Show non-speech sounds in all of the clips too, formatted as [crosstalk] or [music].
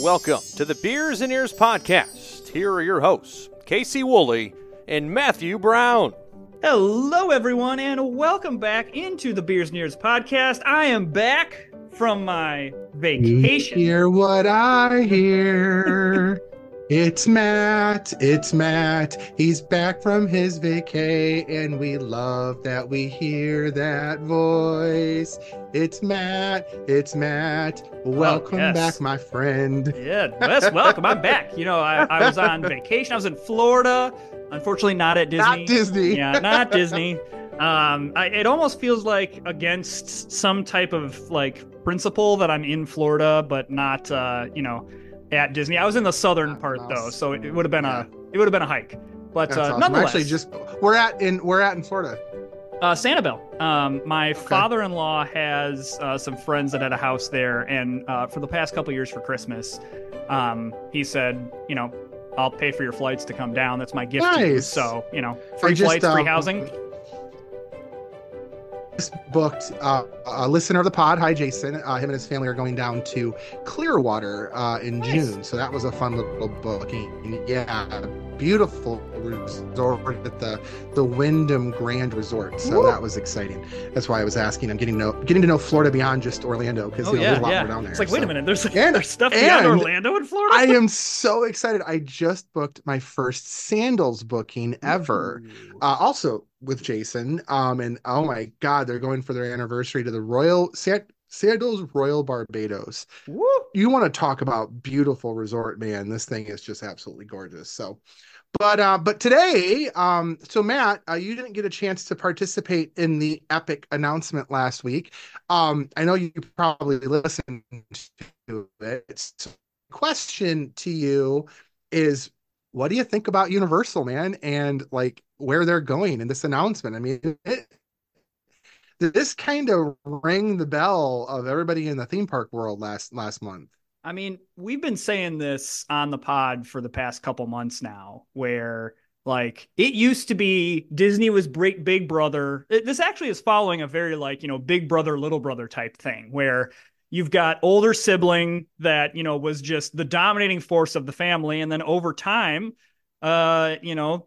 Welcome to the Beers and Ears podcast. Here are your hosts, Casey Woolley and Matthew Brown. Hello, everyone, and welcome back into the Beers and Ears podcast. I am back from my vacation. Hear what I hear. [laughs] it's Matt. It's Matt. He's back from his vacay, and we love that we hear that voice. It's Matt. It's Matt. Welcome yes. back, my friend. Yeah, yes, welcome. I'm back. You know, I, I was on vacation. I was in Florida. Unfortunately, not at Disney. Not Disney. Yeah, not Disney. Um, I, it almost feels like against some type of like principle that I'm in Florida, but not, uh, you know, at Disney. I was in the southern part though, so it, would have been Yeah. a it would have been a hike. But That's uh, awesome. nonetheless, Actually, just we're at in we're at in Florida. uh, Sanibel. Um, my father-in-law has uh, some friends that had a house there, and uh, for the past couple years for Christmas, um, he said, you know, I'll pay for your flights to come down. That's my gift to you. So, you know, free just, flights, free um, housing. Booked uh, a listener of the pod. Hi, Jason. Uh, him and his family are going down to Clearwater uh, in Nice. June, so that was a fun little booking. Yeah, beautiful resort at the the Wyndham Grand Resort. So Woo. that was exciting. That's why I was asking. I'm getting to know getting to know Florida beyond just Orlando because Oh you know, yeah, there's a lot yeah. more down there. It's like, wait a minute, there's, And- there's stuff beyond Orlando in Florida. I am so excited. I just booked my first sandals booking ever. Uh, also with Jason. Um, and oh my God, they're going for their anniversary to the Royal San- Sandals Royal Barbados. Woo. You want to talk about beautiful resort, man? This thing is just absolutely gorgeous. So, but uh, but today, um, so Matt, uh, you didn't get a chance to participate in the epic announcement last week. Um, I know you probably listened to it. So, question to you is what do you think about Universal, man? And like where they're going in this announcement? I mean, it, this kind of ring the bell of everybody in the theme park world last last month? I mean, we've been saying this on the pod for the past couple months now, where like it used to be Disney was big, big brother. It- this actually is following a very like, you know, big brother, little brother type thing where you've got older sibling that, you know, was just the dominating force of the family. And then over time, uh, you know,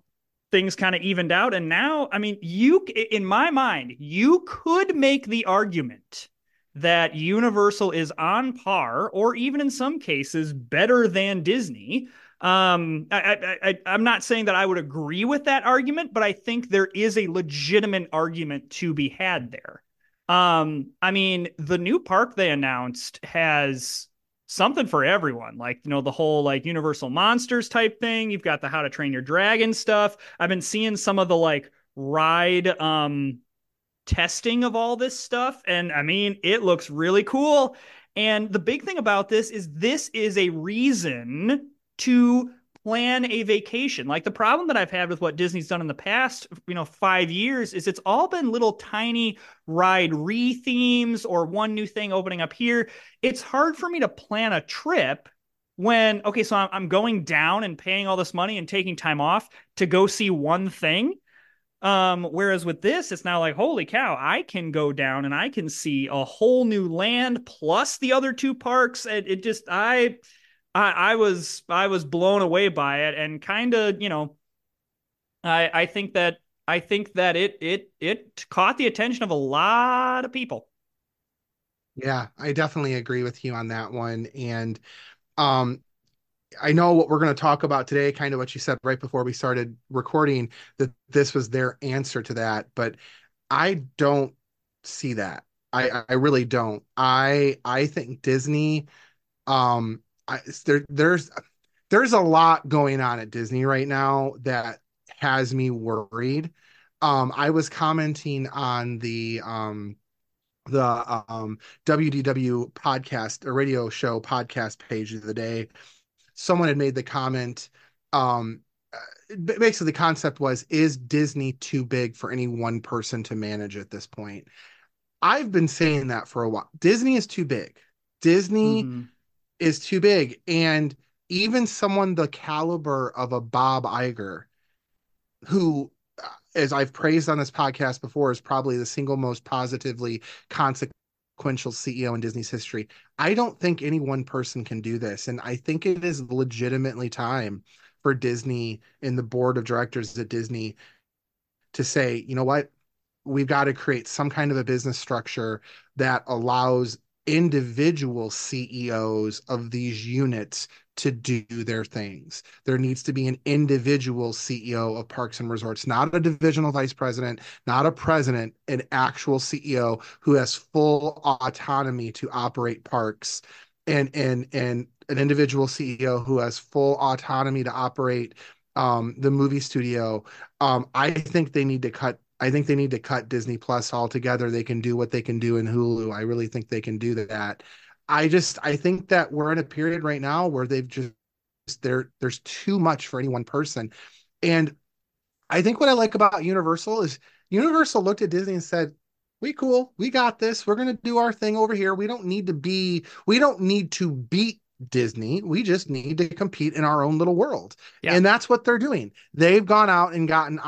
things kind of evened out. And now, I mean, you, in my mind, you could make the argument that Universal is on par, or even in some cases, better than Disney. Um, I, I, I, I'm not saying that I would agree with that argument, but I think there is a legitimate argument to be had there. Um, I mean, the new park they announced has something for everyone. Like, you know, the whole like Universal Monsters type thing. You've got the How to Train Your Dragon stuff. I've been seeing some of the like ride um testing of all this stuff and I mean, it looks really cool. And the big thing about this is this is a reason to plan a vacation. Like the problem that I've had with what Disney's done in the past, you know, 5 years is it's all been little tiny ride re-themes or one new thing opening up here. It's hard for me to plan a trip when okay, so I'm, I'm going down and paying all this money and taking time off to go see one thing. Um, whereas with this, it's now like, holy cow, I can go down and I can see a whole new land plus the other two parks. And it just I I, I was I was blown away by it and kind of, you know, I I think that I think that it it it caught the attention of a lot of people. Yeah, I definitely agree with you on that one. And um, I know what we're going to talk about today, kind of what you said right before we started recording, that this was their answer to that. But I don't see that. I, I really don't. I I think Disney, um, I, there there's there's a lot going on at Disney right now that has me worried. Um, I was commenting on the um the um WDW podcast, a radio show podcast page of the day. Someone had made the comment. Um, basically, the concept was: Is Disney too big for any one person to manage at this point? I've been saying that for a while. Disney is too big. Disney Mhm. Is too big, and even someone the caliber of a Bob Iger, who, uh, as I've praised on this podcast before, is probably the single most positively consequential consequential CEO in Disney's history. I don't think any one person can do this. And I think it is legitimately time for Disney and the board of directors at Disney to say, you know what? We've got to create some kind of a business structure that allows individual CEOs of these units to do their things. There needs to be an individual CEO of Parks and Resorts, not a divisional vice president, not a president, an actual CEO who has full autonomy to operate parks and and and an individual CEO who has full autonomy to operate um, the movie studio. Um, I think they need to cut I think they need to cut Disney Plus altogether. They can do what they can do in Hulu. I really think they can do that. I just I think that we're in a period right now where they've just there there's too much for any one person. And I think what I like about Universal is Universal looked at Disney and said, "We cool. We got this. We're going to do our thing over here. We don't need to be we don't need to beat Disney. We just need to compete in our own little world." Yeah. And that's what they're doing. They've gone out and gotten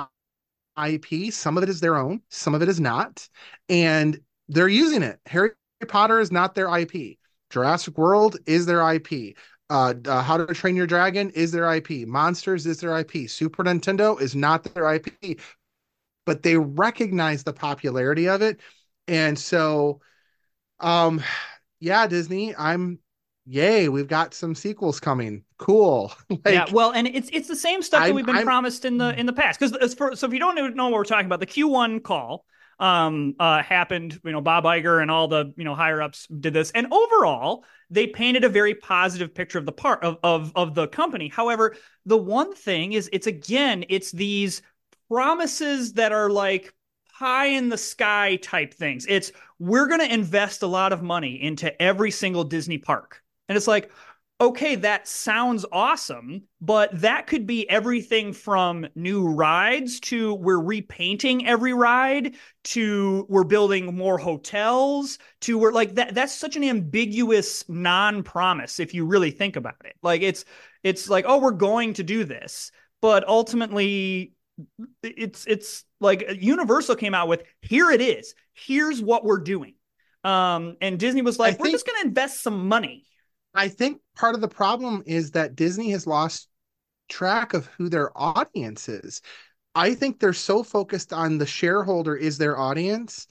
IP. Some of it is their own, some of it is not. And they're using it. Harry Potter is not their IP. Jurassic World is their IP. Uh, uh, How to Train Your Dragon is their IP. Monsters is their IP. Super Nintendo is not their IP. But they recognize the popularity of it. And so, um, yeah, Disney, I'm yay, we've got some sequels coming. Cool. [laughs] like, yeah, well, and it's it's the same stuff that we've been I'm, promised in the in the past. Because so if you don't know what we're talking about, the Q1 call um uh happened. You know, Bob Iger and all the you know higher ups did this, and overall they painted a very positive picture of the part of of of the company. However, the one thing is, it's again, it's these promises that are like pie in the sky type things. It's we're going to invest a lot of money into every single Disney park. And it's like, okay, that sounds awesome, but that could be everything from new rides to we're repainting every ride to we're building more hotels to we're like that that's such an ambiguous non-promise if you really think about it. Like it's it's like, oh, we're going to do this, but ultimately it's it's like Universal came out with here it is. Here's what we're doing. Um, and Disney was like, I we're think, just going to invest some money I think part of the problem is that Disney has lost track of who their audience is. I think they're so focused on the shareholder is their audience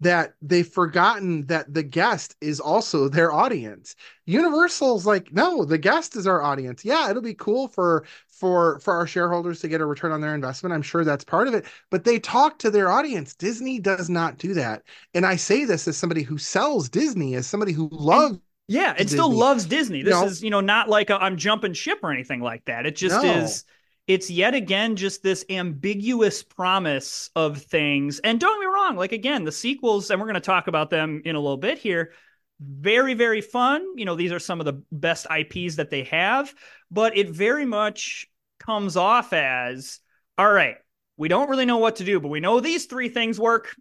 that they've forgotten that the guest is also [laughs] their audience. Universal's like, no, the guest is our audience. Yeah, it'll be cool for for for our shareholders to get a return on their investment. I'm sure that's part of it, but they talk to their audience. Disney does not do that. And I say this as somebody who sells Disney, as somebody who loves yeah, it Disney. still loves Disney. This no. is, you know, not like i am jumping ship or anything like that. It just no. is it's yet again just this ambiguous promise of things. And don't get me wrong, like again, the sequels, and we're going to talk about them in a little bit here. Very, very fun. You know, these are some of the best IPs that they have, but it very much comes off as all right, we don't really know what to do, but we know these three things work.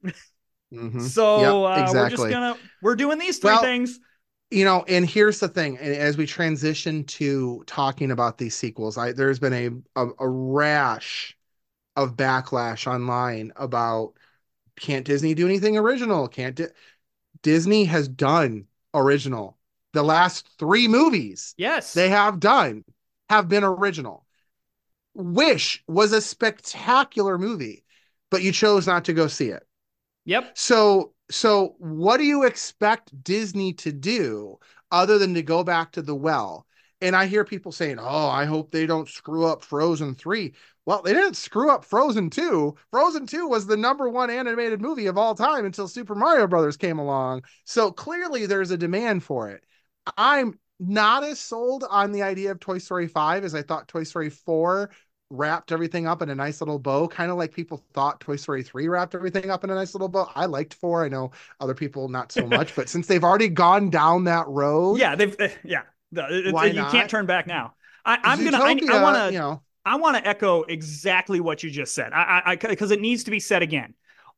Mm-hmm. [laughs] so yep, exactly. uh, we're just gonna we're doing these three well, things you know and here's the thing as we transition to talking about these sequels i there's been a a, a rash of backlash online about can't disney do anything original? Can't Di- disney has done original. The last three movies yes. they have done have been original. Wish was a spectacular movie but you chose not to go see it. Yep. So so what do you expect Disney to do other than to go back to the well? And I hear people saying, "Oh, I hope they don't screw up Frozen 3." Well, they didn't screw up Frozen 2. Frozen 2 was the number 1 animated movie of all time until Super Mario Brothers came along. So clearly there's a demand for it. I'm not as sold on the idea of Toy Story 5 as I thought Toy Story 4 wrapped everything up in a nice little bow, kind of like people thought Toy Story 3 wrapped everything up in a nice little bow. I liked 4. I know other people not so [laughs] much, but since they've already gone down that road. Yeah, they've uh, yeah. Why you not? can't turn back now. I, am gonna I, I want to you know I want to echo exactly what you just said. I I because it needs to be said again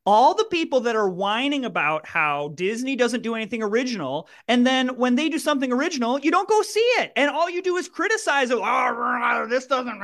all the people that are whining about how Disney doesn't do anything original, and then when they do something original, you don't go see it, and all you do is criticize it. Oh, this doesn't.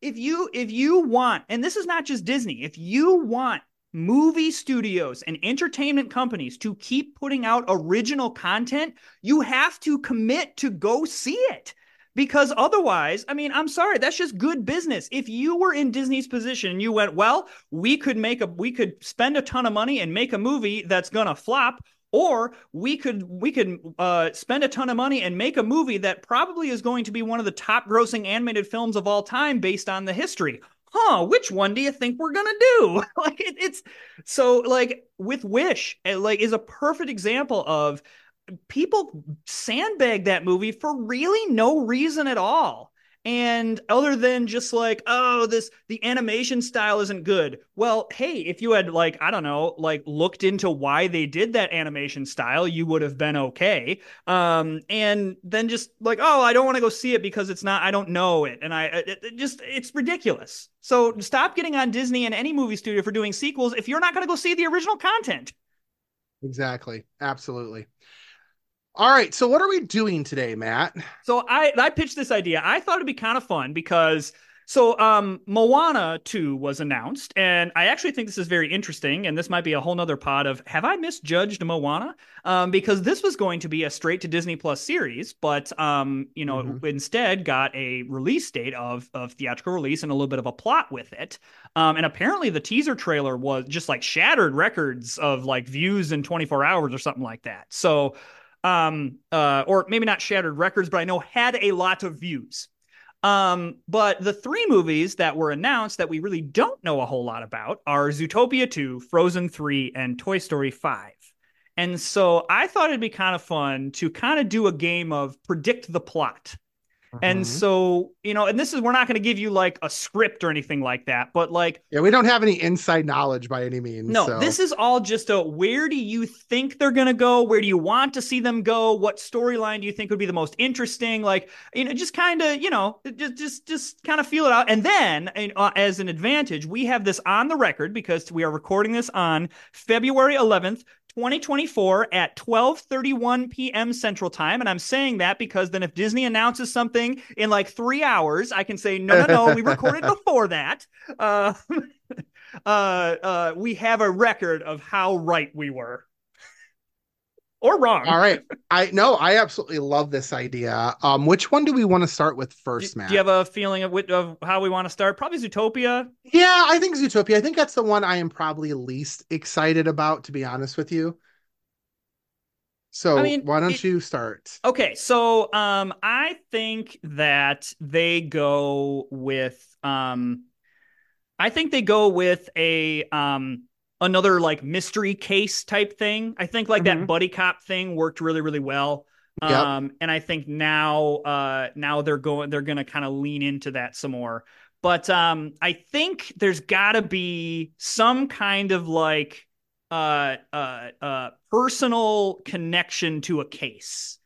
If you if you want, and this is not just Disney, if you want movie studios and entertainment companies to keep putting out original content, you have to commit to go see it. Because otherwise, I mean, I'm sorry, that's just good business. If you were in Disney's position and you went, well, we could make a we could spend a ton of money and make a movie that's gonna flop, or we could we could uh, spend a ton of money and make a movie that probably is going to be one of the top grossing animated films of all time based on the history huh, which one do you think we're gonna do? [laughs] like it, it's so like with Wish, like is a perfect example of people sandbag that movie for really no reason at all. And other than just like, oh, this the animation style isn't good. Well, hey, if you had like, I don't know, like looked into why they did that animation style, you would have been okay. Um, and then just like, oh, I don't want to go see it because it's not, I don't know it, and I it, it just it's ridiculous. So stop getting on Disney and any movie studio for doing sequels if you're not going to go see the original content. Exactly. Absolutely. All right. So what are we doing today, Matt? So I I pitched this idea. I thought it'd be kind of fun because so um Moana 2 was announced, and I actually think this is very interesting, and this might be a whole nother pod of have I misjudged Moana? Um, because this was going to be a straight to Disney Plus series, but um, you know, mm-hmm. instead got a release date of of theatrical release and a little bit of a plot with it. Um, and apparently the teaser trailer was just like shattered records of like views in 24 hours or something like that. So um, uh, or maybe not shattered records, but I know had a lot of views. Um, but the three movies that were announced that we really don't know a whole lot about are Zootopia 2, Frozen 3, and Toy Story 5. And so I thought it'd be kind of fun to kind of do a game of predict the plot. And mm-hmm. so, you know, and this is, we're not going to give you like a script or anything like that, but like, yeah, we don't have any inside knowledge by any means. No, so. this is all just a where do you think they're going to go? Where do you want to see them go? What storyline do you think would be the most interesting? Like, you know, just kind of, you know, just, just, just kind of feel it out. And then, uh, as an advantage, we have this on the record because we are recording this on February 11th, 2024 at 12:31 p.m. Central Time, and I'm saying that because then if Disney announces something in like three hours, I can say no, no, no, we recorded [laughs] before that. Uh, [laughs] uh, uh, we have a record of how right we were. Or wrong. All right. I no, I absolutely love this idea. Um, which one do we want to start with first, Matt? Do you have a feeling of, of how we want to start? Probably Zootopia. Yeah, I think Zootopia. I think that's the one I am probably least excited about, to be honest with you. So I mean, why don't it, you start? Okay, so um, I think that they go with um, I think they go with a um another like mystery case type thing. I think like mm-hmm. that buddy cop thing worked really really well. Yep. Um, and I think now uh now they're going they're going to kind of lean into that some more. But um I think there's got to be some kind of like uh uh uh personal connection to a case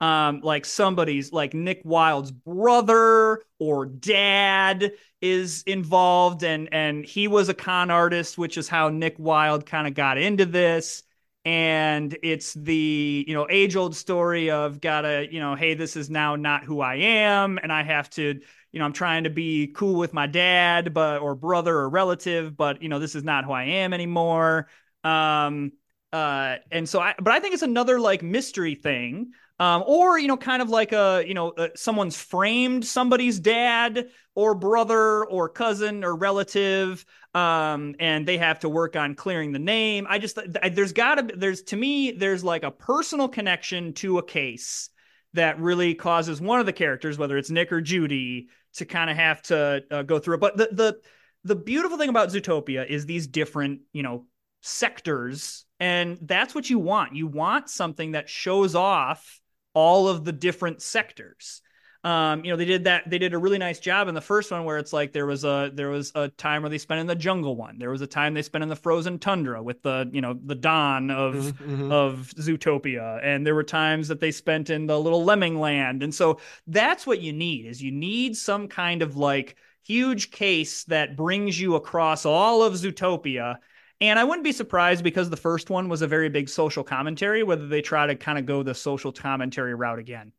um, like somebody's like Nick Wilde's brother or dad is involved, and and he was a con artist, which is how Nick Wilde kind of got into this. And it's the you know age old story of gotta you know hey this is now not who I am, and I have to you know I'm trying to be cool with my dad, but or brother or relative, but you know this is not who I am anymore. Um, uh, and so I, but I think it's another like mystery thing um, or you know kind of like a you know uh, someone's framed somebody's dad or brother or cousin or relative um, and they have to work on clearing the name. I just there's gotta there's to me there's like a personal connection to a case that really causes one of the characters whether it's nick or judy to kind of have to uh, go through it. But the the the beautiful thing about zootopia is these different you know sectors and that's what you want. You want something that shows off all of the different sectors. Um, you know, they did that. They did a really nice job in the first one, where it's like there was a there was a time where they spent in the jungle one. There was a time they spent in the frozen tundra with the you know the dawn of mm-hmm. mm-hmm. of Zootopia, and there were times that they spent in the little lemming land. And so that's what you need is you need some kind of like huge case that brings you across all of Zootopia and I wouldn't be surprised because the first one was a very big social commentary, whether they try to kind of go the social commentary route again.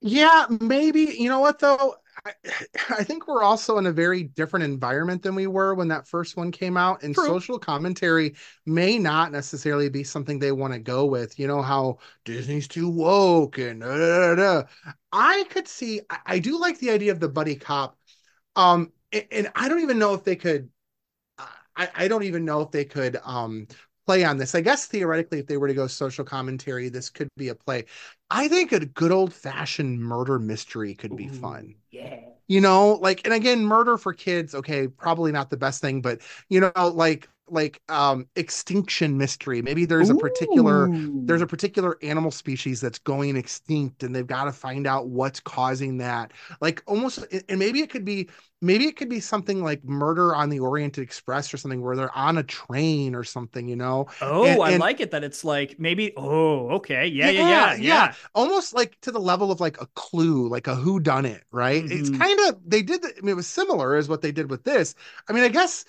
Yeah, maybe. You know what though? I, [sighs] I think we're also in a very different environment than we were when that first one came out, and True. social commentary may not necessarily be something they want to go with. You know how Disney's too woke and da, da, da. I could see. I, I do like the idea of the buddy cop. Um, and, and I don't even know if they could. I, I don't even know if they could um play on this. I guess theoretically, if they were to go social commentary, this could be a play. I think a good old fashioned murder mystery could be Ooh, fun. Yeah. You know, like, and again, murder for kids, okay, probably not the best thing, but you know, like, like um extinction mystery. Maybe there's a particular there's a particular animal species that's going extinct and they've got to find out what's causing that. Like almost and maybe it could be maybe it could be something like murder on the Orient Express or something where they're on a train or something, you know. Oh, And- I and- like it that it's like maybe. Oh, okay. Yeah, yeah, yeah, yeah. almost like to the level of like a clue, like a who done it, right? It's Mhm. kind of they did. I mean, it was similar as what they did with this. I mean, I guess.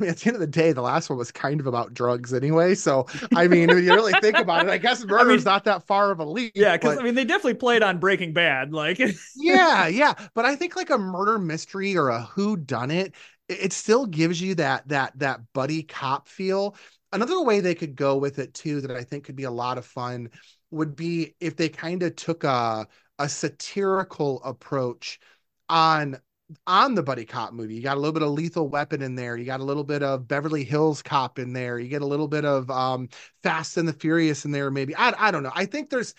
I mean, at the end of the day, the last one was kind of about drugs anyway. So, I mean, when you really think about it, I guess [laughs] murder's not that far of a leap. Yeah, because I mean, they definitely played on Breaking Bad. Like, [laughs] yeah, yeah. But I think like a murder mystery or a who done it, it still gives you that that that buddy cop feel. Another way they could go with it too that I think could be a lot of fun would be if they kind of took a a satirical approach on on the buddy cop movie. You got a little bit of Lethal Weapon in there. You got a little bit of Beverly Hills Cop in there. You get a little bit of um Fast and the Furious in there maybe. I I don't know. I think there's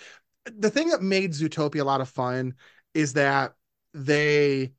the thing that made Zootopia a lot of fun is that they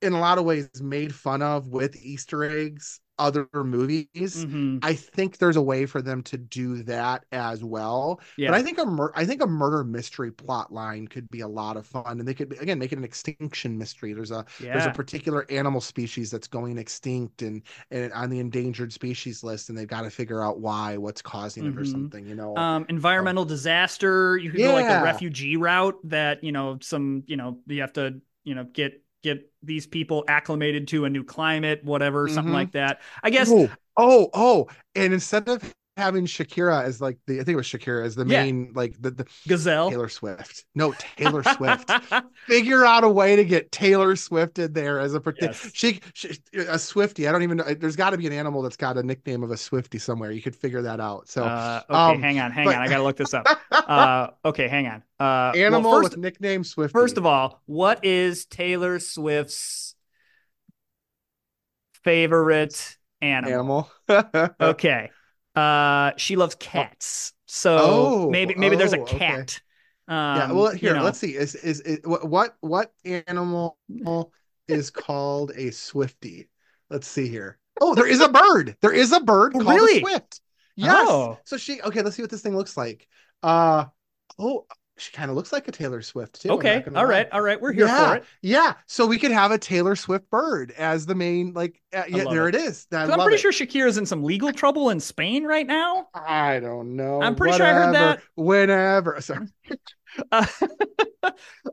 in a lot of ways made fun of with Easter eggs other movies. Mhm. I think there's a way for them to do that as well. yeah. But I think a mur- I think a murder mystery plot line could be a lot of fun, and they could again make it an extinction mystery. There's a there's a particular animal species that's going extinct and, and on the endangered species list, and they've got to figure out why, what's causing it, or Mhm. something. You know, um environmental disaster you could go like Yeah. the refugee route that you know some you know you have to you know get get these people acclimated to a new climate whatever something Mhm. like that i guess Oh, oh, oh, and instead of having Shakira as like the I think it was Shakira as the Yeah. main like the, the gazelle Taylor Swift. No, Taylor [laughs] Swift. Figure out a way to get Taylor Swift in there as a particular Yes. she, she a Swifty. I don't even know. There's got to be an animal that's got a nickname of a Swifty somewhere. You could figure that out. So uh, okay um, hang on hang but- on i gotta look this up [laughs] uh okay hang on uh well, animal first, with nickname Swifty. first of all what is taylor swift's favorite animal, animal. [laughs] okay uh she loves cats so Oh, maybe maybe there's a oh, okay. cat yeah. Um, Well, you here, know. let's see. Is is, is what what what animal is [laughs] called a Swifty? Let's see here. Oh, there is a bird. There is a bird Oh, called really? a Swift. Yes. Oh. So she okay, let's see what this thing looks like. Uh oh, she kind of looks like a Taylor Swift too. Okay. All lie. right. All right. We're here yeah, for it. Yeah. So we could have a Taylor Swift bird as the main like uh, yeah, there it. it is. I I'm pretty it. sure Shakira's in some legal trouble in Spain right now. I don't know. I'm pretty sure I heard that. Whenever. [laughs] Sorry. [laughs] Uh, [laughs]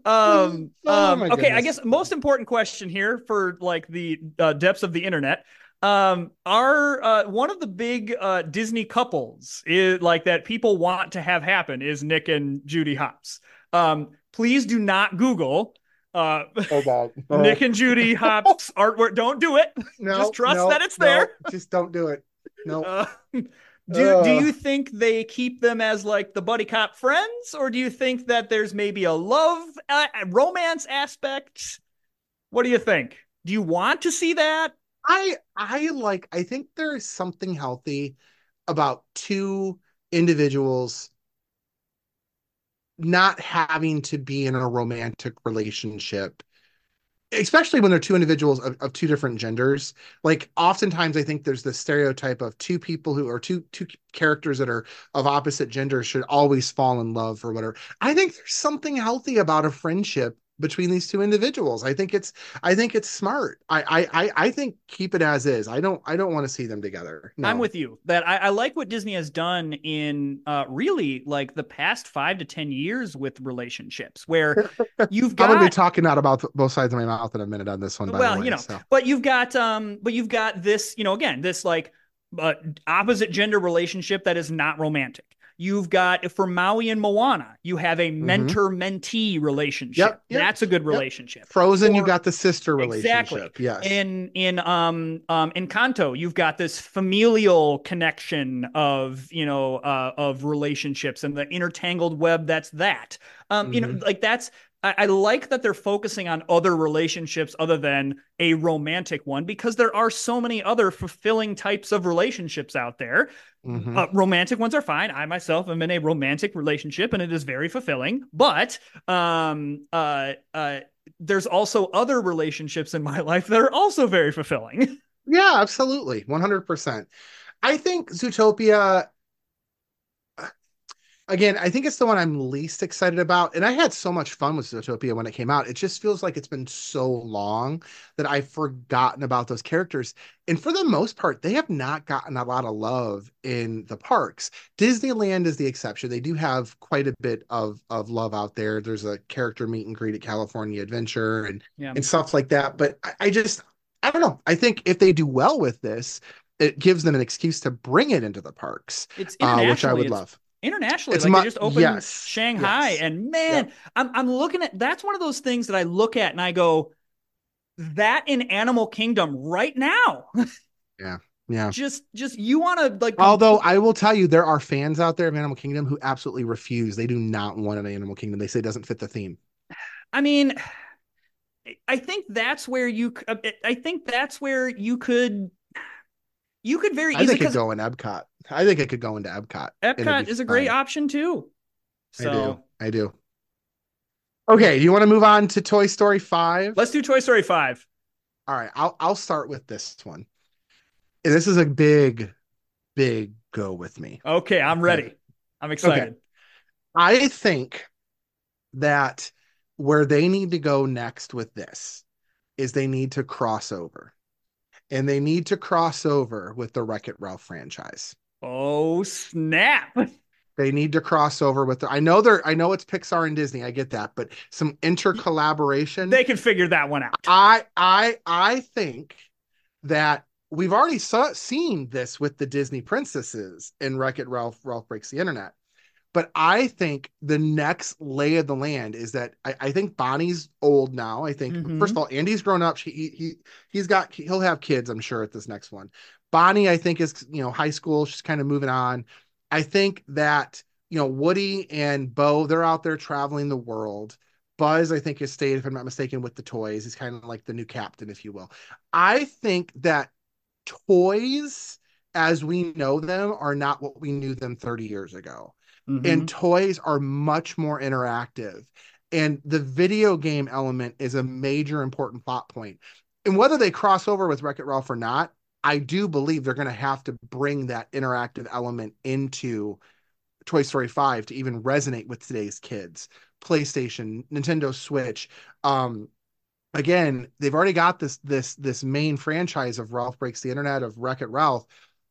um, Oh, um, okay. I guess most important question here for like the uh, depths of the internet. Um, are uh, one of the big uh, Disney couples is like that people want to have happen is Nick and Judy Hopps. Um, please do not Google uh, Oh. [laughs] Oh. Nick and Judy [laughs] Hopps artwork. Don't do it. no, just trust no, that it's no, there. Just don't do it. No. Uh, [laughs] do do you think they keep them as like the buddy cop friends, or do you think that there's maybe a love uh, romance aspect? What do you think? Do you want to see that? I I like I think there is something healthy about two individuals not having to be in a romantic relationship especially when they're two individuals of, of two different genders. Like oftentimes i think there's this stereotype of two people who are two two characters that are of opposite genders should always fall in love or whatever. I think there's something healthy about a friendship between these two individuals i think it's i think it's smart i i i, I think keep it as is i don't i don't want to see them together no. I'm with you. That I, I like what Disney has done in uh, really like the past five to ten years with relationships, where [laughs] you've i'm gonna be talking out about both sides of my mouth in a minute on this one by well, the way, you know, so. but you've got um, but you've got this, you know, again, this like uh, opposite gender relationship that is not romantic. You've got for Maui and Moana, you have a mentor mentee relationship. Mm-hmm. Yep, yep, That's a good yep. relationship. Frozen, you Or- got the sister relationship. Exactly. Yes. In in um um Encanto, you've got this familial connection of you know uh, of relationships and the intertangled web that's that. Um, you know, Mhm. like that's I, I like that they're focusing on other relationships other than a romantic one because there are so many other fulfilling types of relationships out there. Mhm. Uh, romantic ones are fine. I myself am in a romantic relationship and it is very fulfilling. But um, uh, uh, there's also other relationships in my [laughs] life that are also very fulfilling. Yeah, absolutely. 100%. I think Zootopia, again, I think it's the one I'm least excited about. And I had so much fun with Zootopia when it came out. It just feels like it's been so long that I've forgotten about those characters. And for the most part, they have not gotten a lot of love in the parks. Disneyland is the exception. They do have quite a bit of, of love out there. There's a character meet and greet at California Adventure and Yeah. and stuff like that. But I, I just, I don't know. I think if they do well with this, it gives them an excuse to bring it into the parks, It's uh, which I would love. Internationally, It's like mu- they just opened yes, Shanghai, yes. and man, I'm I'm looking at that's one of those things that I look at and I go, that in Animal Kingdom right now. [laughs] Yeah. Yeah. Just just you want to like Although I will tell you, there are fans out there of Animal Kingdom who absolutely refuse. They do not want an Animal Kingdom. They say it doesn't fit the theme. I mean, I think that's where you. I think that's where you could. You could very I easily think it because could go in Epcot. I think it could go into Epcot. Epcot is a great option too. I do. I do. Okay, do you want to move on to Toy Story 5? let's do Toy Story five. All right, I'll I'll start with this one. And this is a big, big go with me. Okay, I'm ready. I'm excited. I think that where they need to go next with this is they need to cross over. And they need to cross over with the Wreck It Ralph franchise. Oh snap! They need to cross over with the I know they're I know it's Pixar and Disney, I get that, but some intercollaboration. They can figure that one out. I I I think that we've already saw, seen this with the Disney princesses in Wreck It Ralph Ralph Breaks the Internet. But I think the next lay of the land is that I, I think Bonnie's old now. I think Mhm. first of all, Andy's grown up. She, he he he's got he'll have kids. I'm sure at this next one. Bonnie, I think is you know high school. She's kind of moving on. I think that you know Woody and Bo they're out there traveling the world. Buzz, I think, has stayed, if I'm not mistaken, with the toys. He's kind of like the new captain, if you will. I think that toys, as we know them, are not what we knew them 30 years ago. Mhm. And toys are much more interactive. And the video game element is a major important plot point. And whether they cross over with Wreck It Ralph or not, I do believe they're going to have to bring that interactive element into Toy Story 5 to even resonate with today's kids. PlayStation, Nintendo Switch. Um, again, they've already got this this this main franchise of Ralph Breaks the Internet of Wreck It Ralph.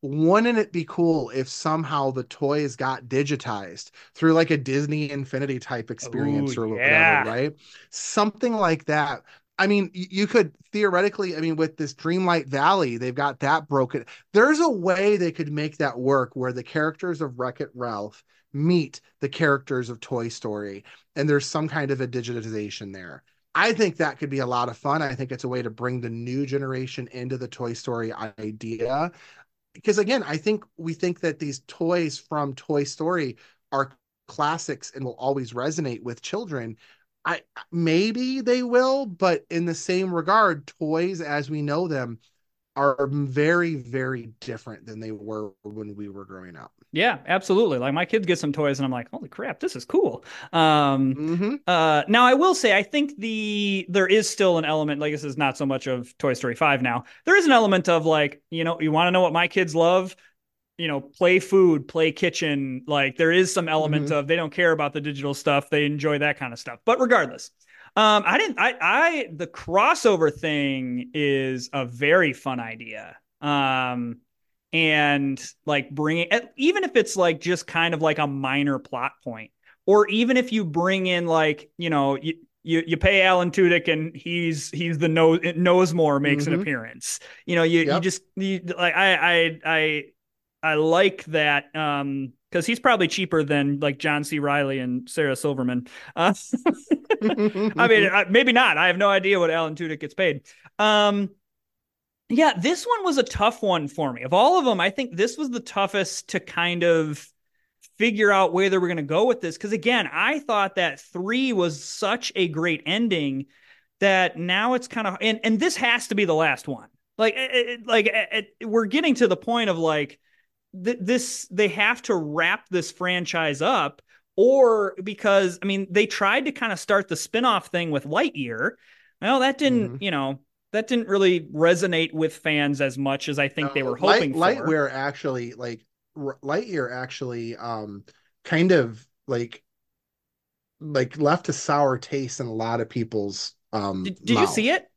Wouldn't it be cool if somehow the toys got digitized through like a Disney Infinity type experience Ooh, or yeah. whatever, right? Something like that. I mean, you could theoretically, I mean, with this Dreamlight Valley, they've got that broken. There's a way they could make that work where the characters of Wreck It Ralph meet the characters of Toy Story, and there's some kind of a digitization there. I think that could be a lot of fun. I think it's a way to bring the new generation into the Toy Story idea. Because again, I think we think that these toys from Toy Story are classics and will always resonate with children. I maybe they will, but in the same regard, toys as we know them are very, very different than they were when we were growing up. Yeah, absolutely. Like my kids get some toys, and I'm like, holy crap, this is cool. Um, Mm-hmm. Uh, now I will say I think the there is still an element like this is not so much of Toy Story 5 now. There is an element of like, you know, you want to know what my kids love? You know, play food, play kitchen. Like there is some element of they don't care about the digital stuff. They enjoy that kind of stuff. But regardless, um, I didn't I I the crossover thing is a very fun idea. Um and like bringing even if it's like just kind of like a minor plot point or even if you bring in like you know you you, you pay Alan Tudyk and he's he's the nose Knowsmore makes an Mhm. appearance. You know, you you just you, like I I I I like that um because he's probably cheaper than like John C. Reilly and Sarah Silverman. Uh, [laughs] I mean, [laughs] maybe not. I have no idea what Alan Tudyk gets paid. Um, yeah, this one was a tough one for me. Of all of them, I think this was the toughest to kind of figure out where they were going to go with this. Because again, I thought that three was such a great ending that now it's kind of and and this has to be the last one. Like it, like it, we're getting to the point of like th- this they have to wrap this franchise up or because I mean they tried to kind of start the spin-off thing with Lightyear. Well, that didn't, mm-hmm. you know, that didn't really resonate with fans as much as I think no, they were hoping Light, for. Lightyear actually like Lightyear actually um kind of like like left a sour taste in a lot of people's um Did, did you see it?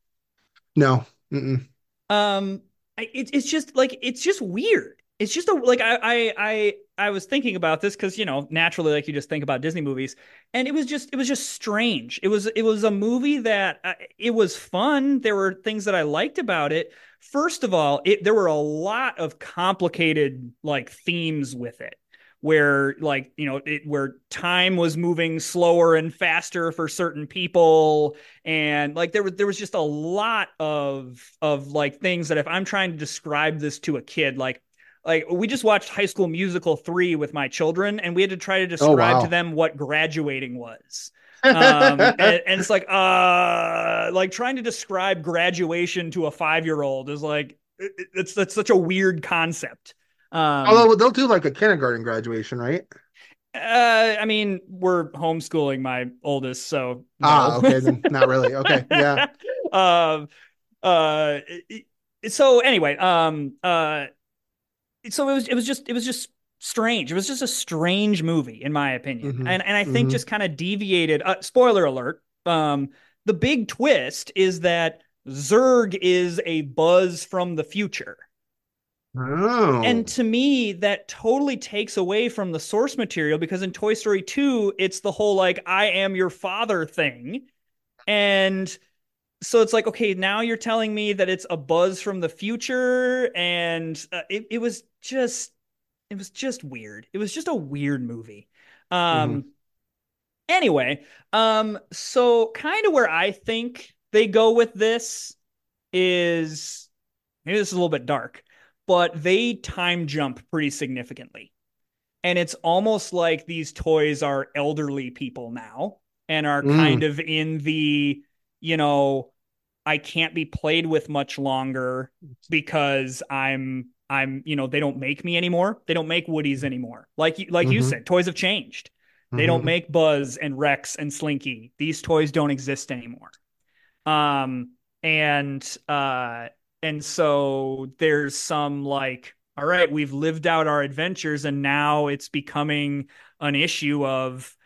No. Mm-mm. Um it, it's just like it's just weird it's just a like I I I was thinking about this because you know naturally like you just think about Disney movies and it was just it was just strange. It was it was a movie that uh, it was fun. There were things that I liked about it. First of all, it there were a lot of complicated like themes with it where like you know it, where time was moving slower and faster for certain people and like there was there was just a lot of of like things that if i'm trying to describe this to a kid like like we just watched High School Musical 3 with my children and we had to try to oh, describe oh, wow. to them what graduating was. [laughs] um, and, and, it's like uh like trying to describe graduation to a 5-year-old is like it, it's that's such a weird concept. Um, Although they'll do like a kindergarten graduation, right? Uh, I mean, we're homeschooling my oldest, so no. ah, okay, then [laughs] not really. Okay, yeah. um, uh, so anyway, um, uh, so it was it was just it was just strange. It was just a strange movie, in my opinion, mm-hmm. and and I think mm-hmm. just kind of deviated. Uh, spoiler alert: um, the big twist is that Zurg is a Buzz from the future. Oh. And to me, that totally takes away from the source material because in Toy Story 2, it's the whole like, I am your father thing. And so it's like okay now you're telling me that it's a buzz from the future and uh, it, it was just it was just weird it was just a weird movie um mm-hmm. anyway um so kind of where i think they go with this is maybe this is a little bit dark but they time jump pretty significantly and it's almost like these toys are elderly people now and are mm. kind of in the you know, I can't be played with much longer because I'm I'm you know they don't make me anymore. They don't make Woodies anymore. Like like mm-hmm. you said, toys have changed. They mm-hmm. don't make Buzz and Rex and Slinky. These toys don't exist anymore. Um and uh and so there's some like all right, we've lived out our adventures and now it's becoming an issue of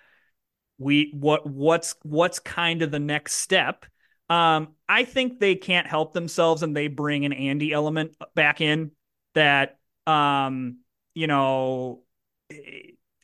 we what what's what's kind of the next step. Um i think they can't help themselves and they bring an andy element back in that um you know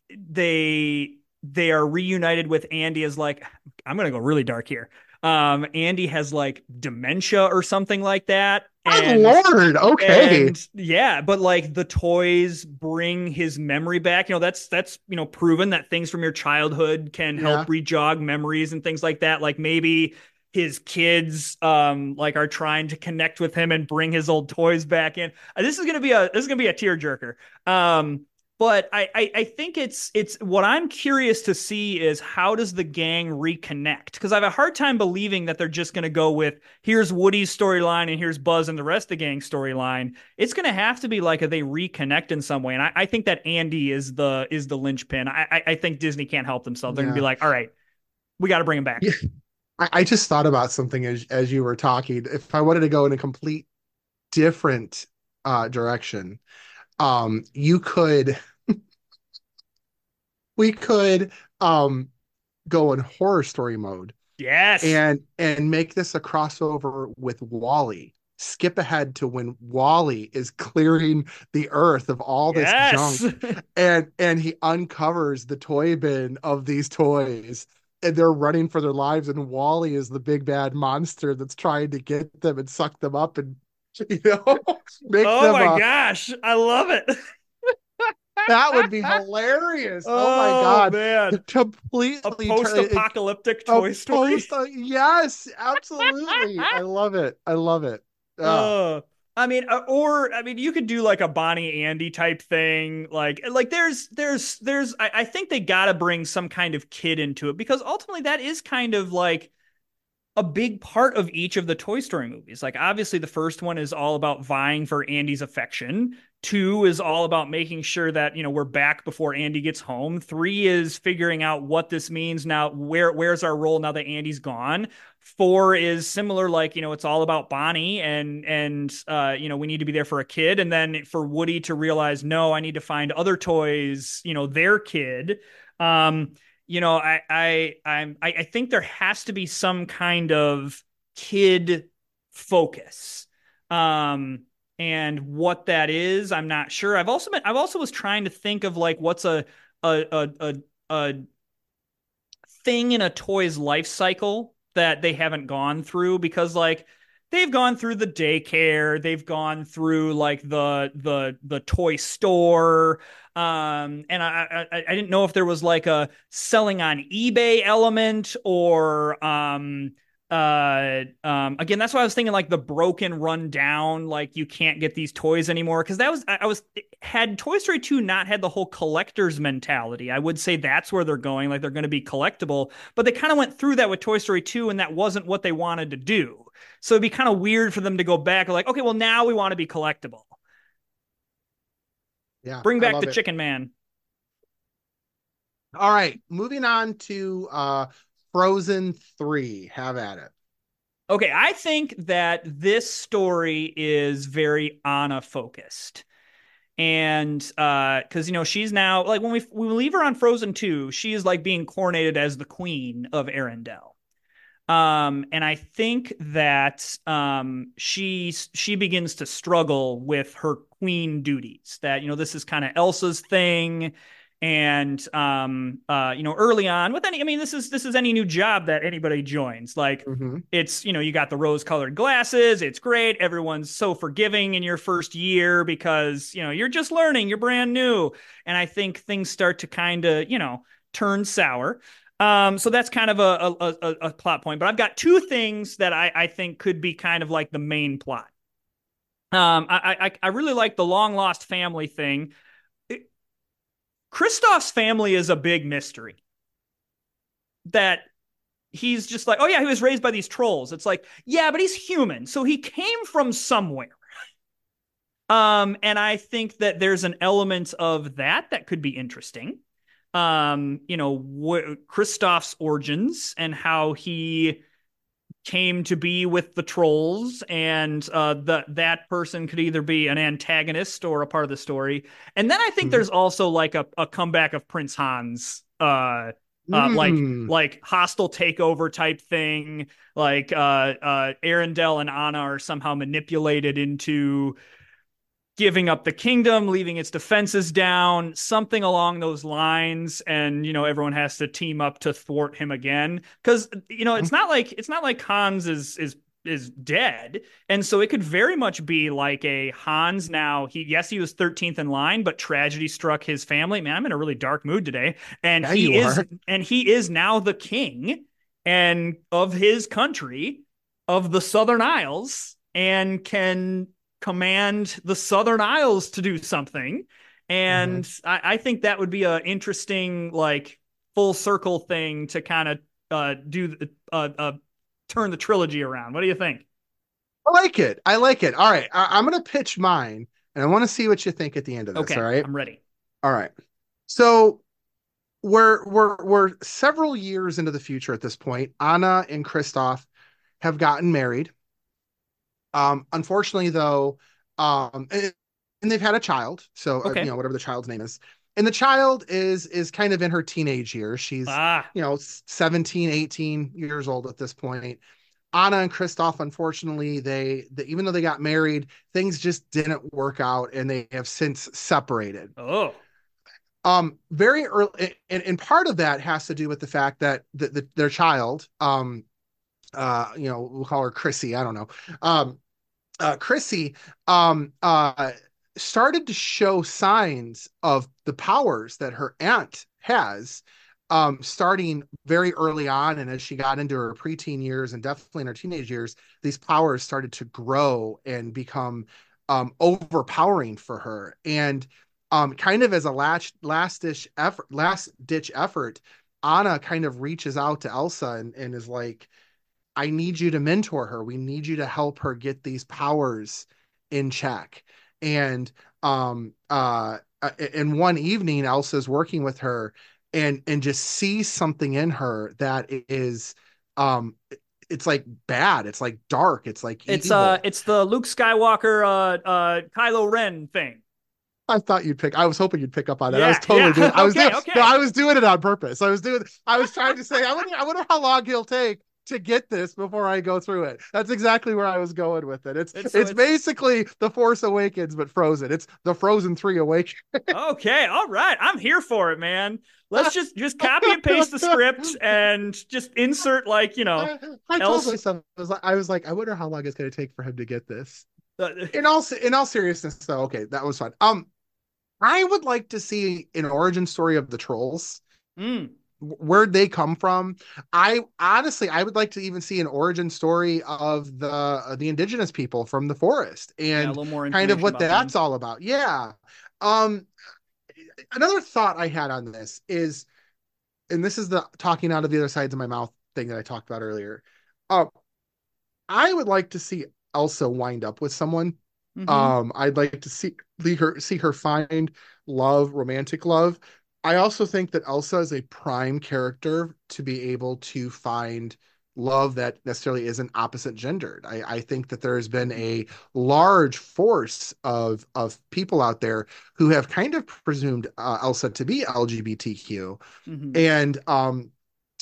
they they are reunited with andy as like i'm gonna go really dark here um andy has like dementia or something like that and, oh lord okay. and, yeah but like the toys bring his memory back. You know that's that's you know proven that things from your childhood can help yeah. rejog memories and things like that. Like maybe his kids um like are trying to connect with him and bring his old toys back in. Uh, this is gonna be a this is gonna be a tearjerker. Um but I, I, I think it's it's what I'm curious to see is how does the gang reconnect? Because I have a hard time believing that they're just going to go with here's Woody's storyline and here's Buzz and the rest of the gang storyline. It's going to have to be like a, they reconnect in some way, and I, I think that Andy is the is the linchpin. I I, I think Disney can't help themselves. They're yeah. going to be like, all right, we got to bring him back. Yeah. I, I just thought about something as as you were talking. If I wanted to go in a complete different uh, direction, um, you could [laughs] we could um go in horror story mode. Yes. And and make this a crossover with WALL-E. Skip ahead to when WALL-E is clearing the earth of all this yes. junk [laughs] and and he uncovers the toy bin of these toys and they're running for their lives and WALL-E is the big bad monster that's trying to get them and suck them up and [laughs] you know [laughs] make oh my uh, gosh i love it [laughs] that would be hilarious. Oh, oh my god, man! Completely a post-apocalyptic a, Toy Story. Post, uh, yes, absolutely. I love it. I love it. Oh. Uh, I mean, uh, or I mean, you could do like a Bonnie Andy type thing. Like, like there's, there's, there's. I, I think they got to bring some kind of kid into it because ultimately that is kind of like a big part of each of the Toy Story movies. Like, obviously, the first one is all about vying for Andy's affection. Two is all about making sure that you know we're back before Andy gets home. Three is figuring out what this means now. Where where's our role now that Andy's gone? Four is similar, like you know, it's all about Bonnie and and uh, you know we need to be there for a kid, and then for Woody to realize no, I need to find other toys, you know, their kid. Um, you know, I I I'm I, I think there has to be some kind of kid focus. Um and what that is, I'm not sure. I've also been I've also was trying to think of like what's a a a a, a thing in a toy's life cycle that they haven't gone through because like they've gone through the daycare they've gone through like the the the toy store um and I, I i didn't know if there was like a selling on ebay element or um uh um again that's why i was thinking like the broken run down like you can't get these toys anymore. Because that was I, I was had toy story 2 not had the whole collectors mentality i would say that's where they're going like they're going to be collectible but they kind of went through that with toy story 2 and that wasn't what they wanted to do. So it'd be kind of weird for them to go back like okay well now we want to be collectible yeah bring back the it. chicken man all right moving on to uh Frozen 3. Have at it. Okay, I think that this story is very Anna focused. And uh cuz you know, she's now like when we we leave her on Frozen 2, she is like being coronated as the queen of Arendelle. Um and I think that um she she begins to struggle with her queen duties. That you know, this is kind of Elsa's thing and um uh you know early on with any i mean this is this is any new job that anybody joins like mm-hmm. it's you know you got the rose colored glasses it's great everyone's so forgiving in your first year because you know you're just learning you're brand new and i think things start to kind of you know turn sour um so that's kind of a, a, a plot point but i've got two things that i i think could be kind of like the main plot um i i i really like the long lost family thing Kristoff's family is a big mystery. That he's just like, oh yeah, he was raised by these trolls. It's like, yeah, but he's human, so he came from somewhere. [laughs] Um, and I think that there's an element of that that could be interesting. Um, you know, wh- Kristoff's origins and how he came to be with the trolls and uh the that person could either be an antagonist or a part of the story and then i think mm. there's also like a, a comeback of prince hans uh uh, mm. like hmm. like hostile takeover type thing like uh uh Arendelle and Anna are somehow manipulated into giving up the kingdom, leaving its defenses down, something along those lines. And, you know, everyone has to team up to thwart him again. Cause, you know, it's mm-hmm. not like, it's not like Hans is, is, is dead. And so it could very much be like a Hans now. He, yes, he was 13th in line, but tragedy struck his family. Man, I'm in a really dark mood today. And yeah, he is, are. and he is now the king and of his country of the Southern Isles and can command the Southern Isles to do something. And mm-hmm. I, I, think that would be an interesting, like, full circle thing to kind of uh, do, uh, uh, turn the trilogy around. What do you think? I like it. I like it. All right. I- am going to pitch mine and I want to see what you think at the end of this. Okay. All right. I'm ready. All right. So we're, we're, we're several years into the future at this point. Anna and Kristoff have gotten married. Um, unfortunately, though, um, and, and they've had a child, so uh, okay. uh, you know whatever the child's name is, and the child is is kind of in her teenage years. She's ah. you know 17, 18 years old at this point. Anna and Kristoff, unfortunately, they, they even though they got married, things just didn't work out, and they have since separated. Oh. Um, very early, and, and part of that has to do with the fact that the, the, their child, um, uh, you know, we'll call her Chrissy. I don't know. Um, uh, Chrissy, um, uh, started to show signs of the powers that her aunt has um, starting very early on and as she got into her preteen years and definitely in her teenage years these powers started to grow and become um, overpowering for her. And um, kind of as a last last ditch effort last ditch effort anna kind of reaches out to elsa and, and is like i need you to mentor her we need you to help her get these powers in check and um uh and one evening elsa's working with her and and just sees something in her that is um it's like bad it's like dark it's like it's evil. uh it's the luke skywalker uh uh kylo ren thing I thought you'd pick. I was hoping you'd pick up on that. Yeah, I was totally yeah. doing. I [laughs] was okay, doing, okay. No, I was doing it on purpose. I was doing. I was trying to say. I wonder. I wonder how long he'll take to get this before I go through it. That's exactly where I was going with it. It's it's, so it's, it's basically the Force Awakens but Frozen. It's the Frozen Three Awakens. [laughs] okay, all right, I'm here for it, man. Let's just just copy and paste the script and just insert like you know. I, I else... told myself I was, like, I was like, I wonder how long it's going to take for him to get this. Uh, in all in all seriousness, though, okay, that was fun. Um, I would like to see an origin story of the trolls. Mm where'd they come from? I honestly i would like to even see an origin story of the uh, the indigenous people from the forest and yeah, kind of what that's them. all about. Yeah. Um another thought i had on this is and this is the talking out of the other sides of my mouth thing that i talked about earlier. Uh, i would like to see elsa wind up with someone. Mm-hmm. um i'd like to see her see her find love romantic love I also think that Elsa is a prime character to be able to find love that necessarily isn't opposite gendered. I, I think that there has been a large force of of people out there who have kind of presumed uh, Elsa to be LGBTQ, mm-hmm. and um,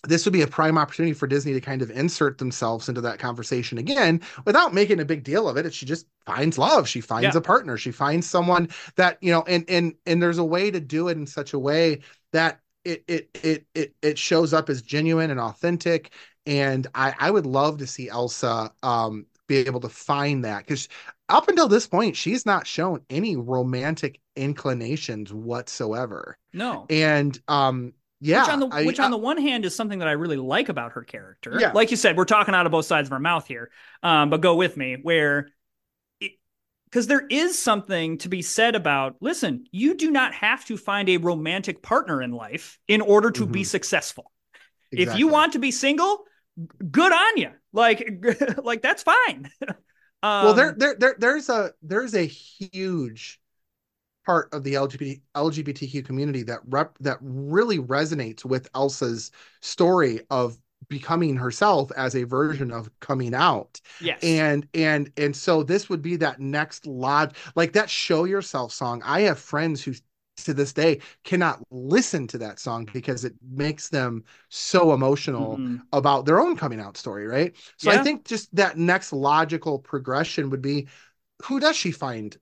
this would be a prime opportunity for Disney to kind of insert themselves into that conversation again without making a big deal of it. If she just finds love. She finds yeah. a partner. She finds someone that, you know, and and and there's a way to do it in such a way that it it it it, it shows up as genuine and authentic. And I, I would love to see Elsa um be able to find that because up until this point, she's not shown any romantic inclinations whatsoever. No. And um yeah, which on the I, which on I, the one hand is something that I really like about her character. Yeah. Like you said, we're talking out of both sides of our mouth here. Um, but go with me where because there is something to be said about listen, you do not have to find a romantic partner in life in order to mm-hmm. be successful. Exactly. If you want to be single, good on you. Like [laughs] like that's fine. um, [laughs] well, there, there there there's a there's a huge part of the LGBT, LGBTQ community that rep that really resonates with Elsa's story of becoming herself as a version of coming out. Yes. And and and so this would be that next log like that show yourself song. I have friends who to this day cannot listen to that song because it makes them so emotional mm-hmm. about their own coming out story, right? So yeah. I think just that next logical progression would be who does she find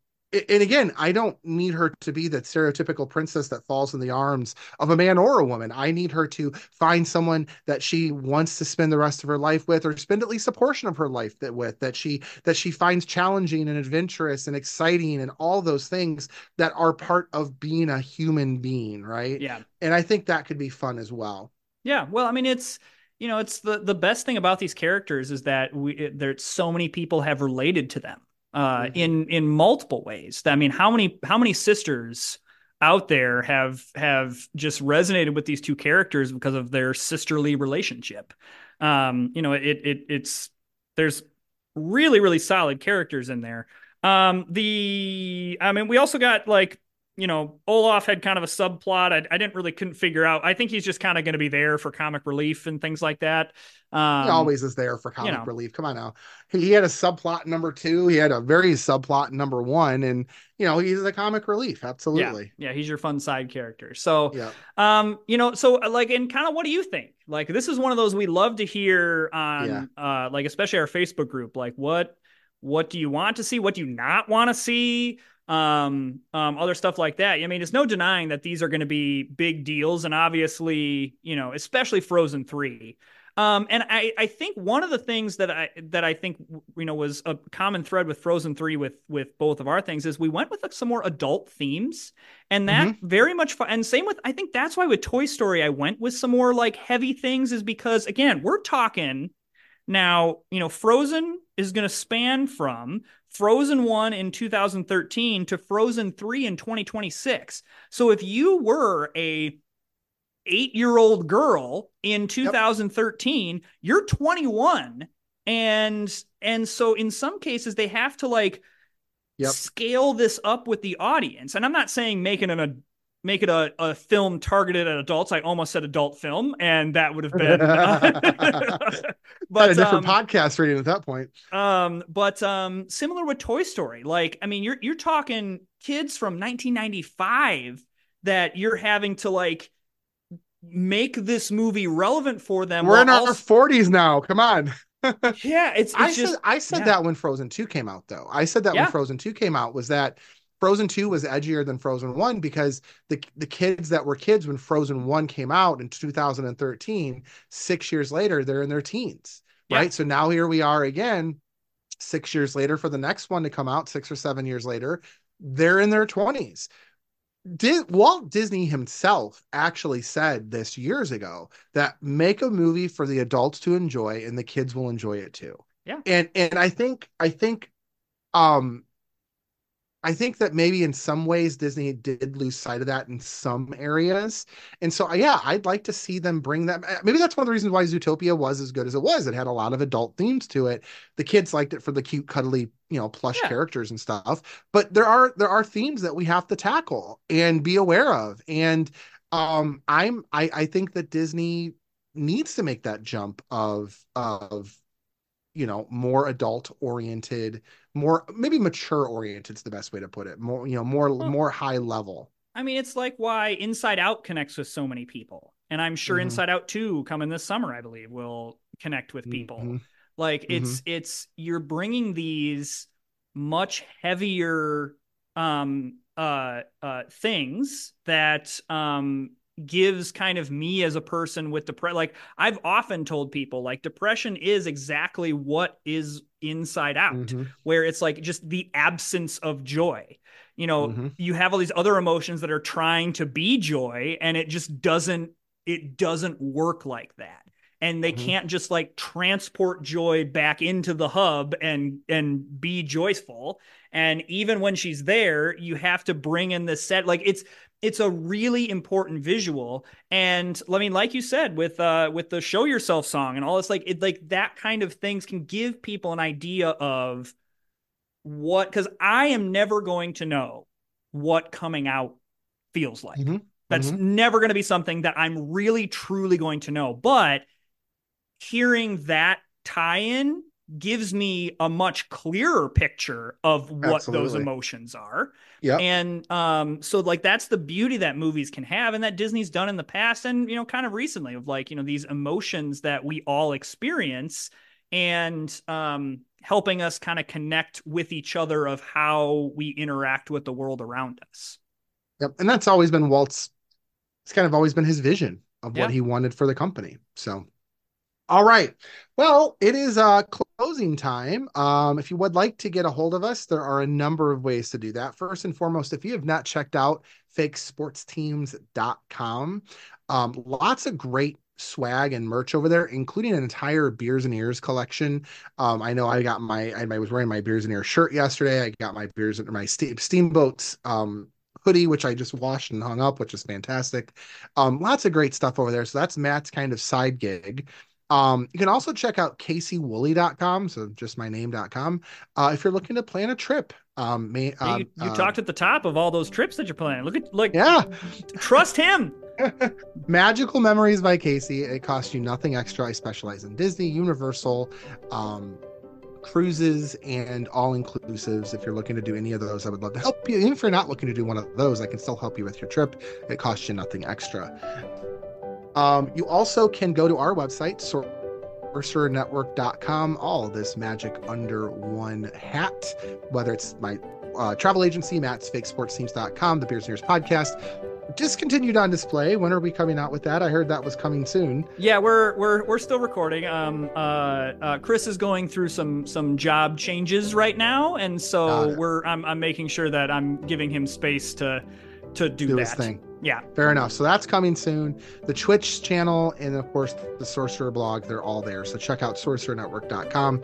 and again, I don't need her to be that stereotypical princess that falls in the arms of a man or a woman. I need her to find someone that she wants to spend the rest of her life with, or spend at least a portion of her life that with that she that she finds challenging and adventurous and exciting and all those things that are part of being a human being, right? Yeah. And I think that could be fun as well. Yeah. Well, I mean, it's you know, it's the the best thing about these characters is that we there's so many people have related to them uh, mm-hmm. in in multiple ways. I mean, how many how many sisters out there have have just resonated with these two characters because of their sisterly relationship? Um, you know, it it it's there's really really solid characters in there. Um, the I mean, we also got like you know, Olaf had kind of a subplot. I, I didn't really couldn't figure out. I think he's just kind of going to be there for comic relief and things like that. Um, he always is there for comic you know. relief. Come on now. He had a subplot number two. He had a very subplot number one, and you know he's a comic relief. Absolutely. Yeah, yeah he's your fun side character. So, yeah. um, you know, so like, and kind of, what do you think? Like, this is one of those we love to hear on, yeah. uh, like especially our Facebook group. Like, what, what do you want to see? What do you not want to see? Um, um, other stuff like that. I mean, there's no denying that these are going to be big deals, and obviously, you know, especially Frozen Three. Um, and I, I think one of the things that I that I think you know was a common thread with Frozen Three with with both of our things is we went with like some more adult themes, and that mm-hmm. very much. And same with I think that's why with Toy Story I went with some more like heavy things is because again we're talking now. You know, Frozen is going to span from Frozen 1 in 2013 to Frozen 3 in 2026. So if you were a eight year old girl in 2013 yep. you're 21 and and so in some cases they have to like yep. scale this up with the audience and i'm not saying making an a make it a, a film targeted at adults i almost said adult film and that would have been [laughs] [laughs] but a different um, podcast rating at that point um but um similar with toy story like i mean you're you're talking kids from 1995 that you're having to like make this movie relevant for them. We're in our also... 40s now. Come on. yeah, it's, [laughs] it's I just said, I said yeah. that when Frozen 2 came out though. I said that yeah. when Frozen 2 came out was that Frozen 2 was edgier than Frozen 1 because the the kids that were kids when Frozen 1 came out in 2013, 6 years later they're in their teens, yeah. right? So now here we are again 6 years later for the next one to come out 6 or 7 years later, they're in their 20s. Did Walt Disney himself actually said this years ago that make a movie for the adults to enjoy and the kids will enjoy it too. Yeah. And and I think I think um I think that maybe in some ways Disney did lose sight of that in some areas. And so, yeah, I'd like to see them bring that. Maybe that's one of the reasons why Zootopia was as good as it was. It had a lot of adult themes to it. The kids liked it for the cute, cuddly, you know, plush yeah. characters and stuff. But there are there are themes that we have to tackle and be aware of. And um, I'm I I think that Disney needs to make that jump of of you know more adult oriented more maybe mature oriented is the best way to put it more you know more more high level i mean it's like why inside out connects with so many people and i'm sure mm-hmm. inside out 2 coming this summer i believe will connect with people mm-hmm. like it's mm-hmm. it's you're bringing these much heavier um uh uh things that um gives kind of me as a person with depression like i've often told people like depression is exactly what is inside out mm-hmm. where it's like just the absence of joy you know mm-hmm. you have all these other emotions that are trying to be joy and it just doesn't it doesn't work like that and they mm-hmm. can't just like transport joy back into the hub and and be joyful and even when she's there you have to bring in the set like it's it's a really important visual and i mean like you said with uh with the show yourself song and all this like it like that kind of things can give people an idea of what because i am never going to know what coming out feels like mm-hmm. that's mm-hmm. never going to be something that i'm really truly going to know but hearing that tie-in gives me a much clearer picture of what Absolutely. those emotions are. Yeah. And um, so like that's the beauty that movies can have and that Disney's done in the past and you know, kind of recently of like, you know, these emotions that we all experience and um helping us kind of connect with each other of how we interact with the world around us. Yep. And that's always been Walt's it's kind of always been his vision of what he wanted for the company. So all right. Well, it is uh closing time. Um, if you would like to get a hold of us, there are a number of ways to do that. First and foremost, if you have not checked out fakesportsteams.com, um, lots of great swag and merch over there, including an entire beers and ears collection. Um, I know I got my I, was wearing my beers and ears shirt yesterday. I got my beers and my steamboats um hoodie, which I just washed and hung up, which is fantastic. Um, lots of great stuff over there. So that's Matt's kind of side gig. Um, you can also check out caseywooley.com, so just my name.com, uh, if you're looking to plan a trip. Um, may, uh, you, you uh, talked at the top of all those trips that you're planning. Look at like yeah, trust him. [laughs] Magical Memories by Casey. It costs you nothing extra. I specialize in Disney, Universal, um, cruises, and all inclusives. If you're looking to do any of those, I would love to help you. Even if you're not looking to do one of those, I can still help you with your trip. It costs you nothing extra. Um, you also can go to our website, sorcerernetwork.com, all this magic under one hat, whether it's my uh, travel agency, Matt's fake sports teams.com, the Beers and Ears podcast, discontinued on display. When are we coming out with that? I heard that was coming soon. Yeah, we're we're we're still recording. Um, uh, uh, Chris is going through some some job changes right now, and so we're I'm I'm making sure that I'm giving him space to to do, Do that. thing. Yeah, Fair enough. So that's coming soon. The Twitch channel and of course the Sorcerer blog, they're all there. So check out sorcerernetwork.com.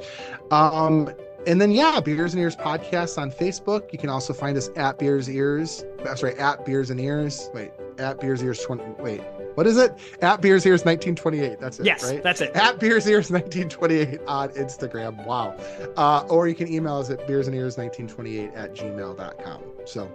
Um, and then yeah, Beers and Ears podcast on Facebook. You can also find us at Beers Ears. That's right, at Beers and Ears. Wait, at Beers Ears 20. Wait, what is it? At Beers Ears 1928. That's it. yes, right? that's it. at Beers Ears 1928 on Instagram. Wow. Uh, or you can email us at Beers and Ears 1928 at gmail.com. So,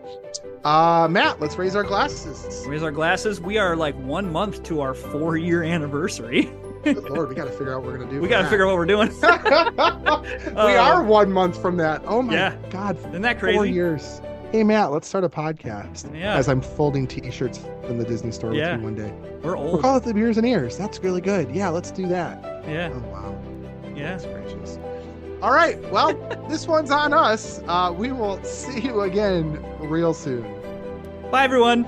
uh, Matt, let's raise our glasses. Raise our glasses. We are like one month to our four year anniversary. Good Lord, we got to figure out what we're going to do. [laughs] we got to figure out what we're doing. [laughs] we are one month from that. Oh my Yeah. God. Isn't that crazy? Four years. Hey, Matt, let's start a podcast. Yeah. As I'm folding t shirts in the Disney store Yeah. with you one day. We're old. We'll call it the Beers and Ears. That's really good. Yeah, let's do that. Yeah, Oh, wow. yeah. That's gracious. All right. Well, [laughs] this one's on us. Uh, we will see you again real soon. Bye, everyone.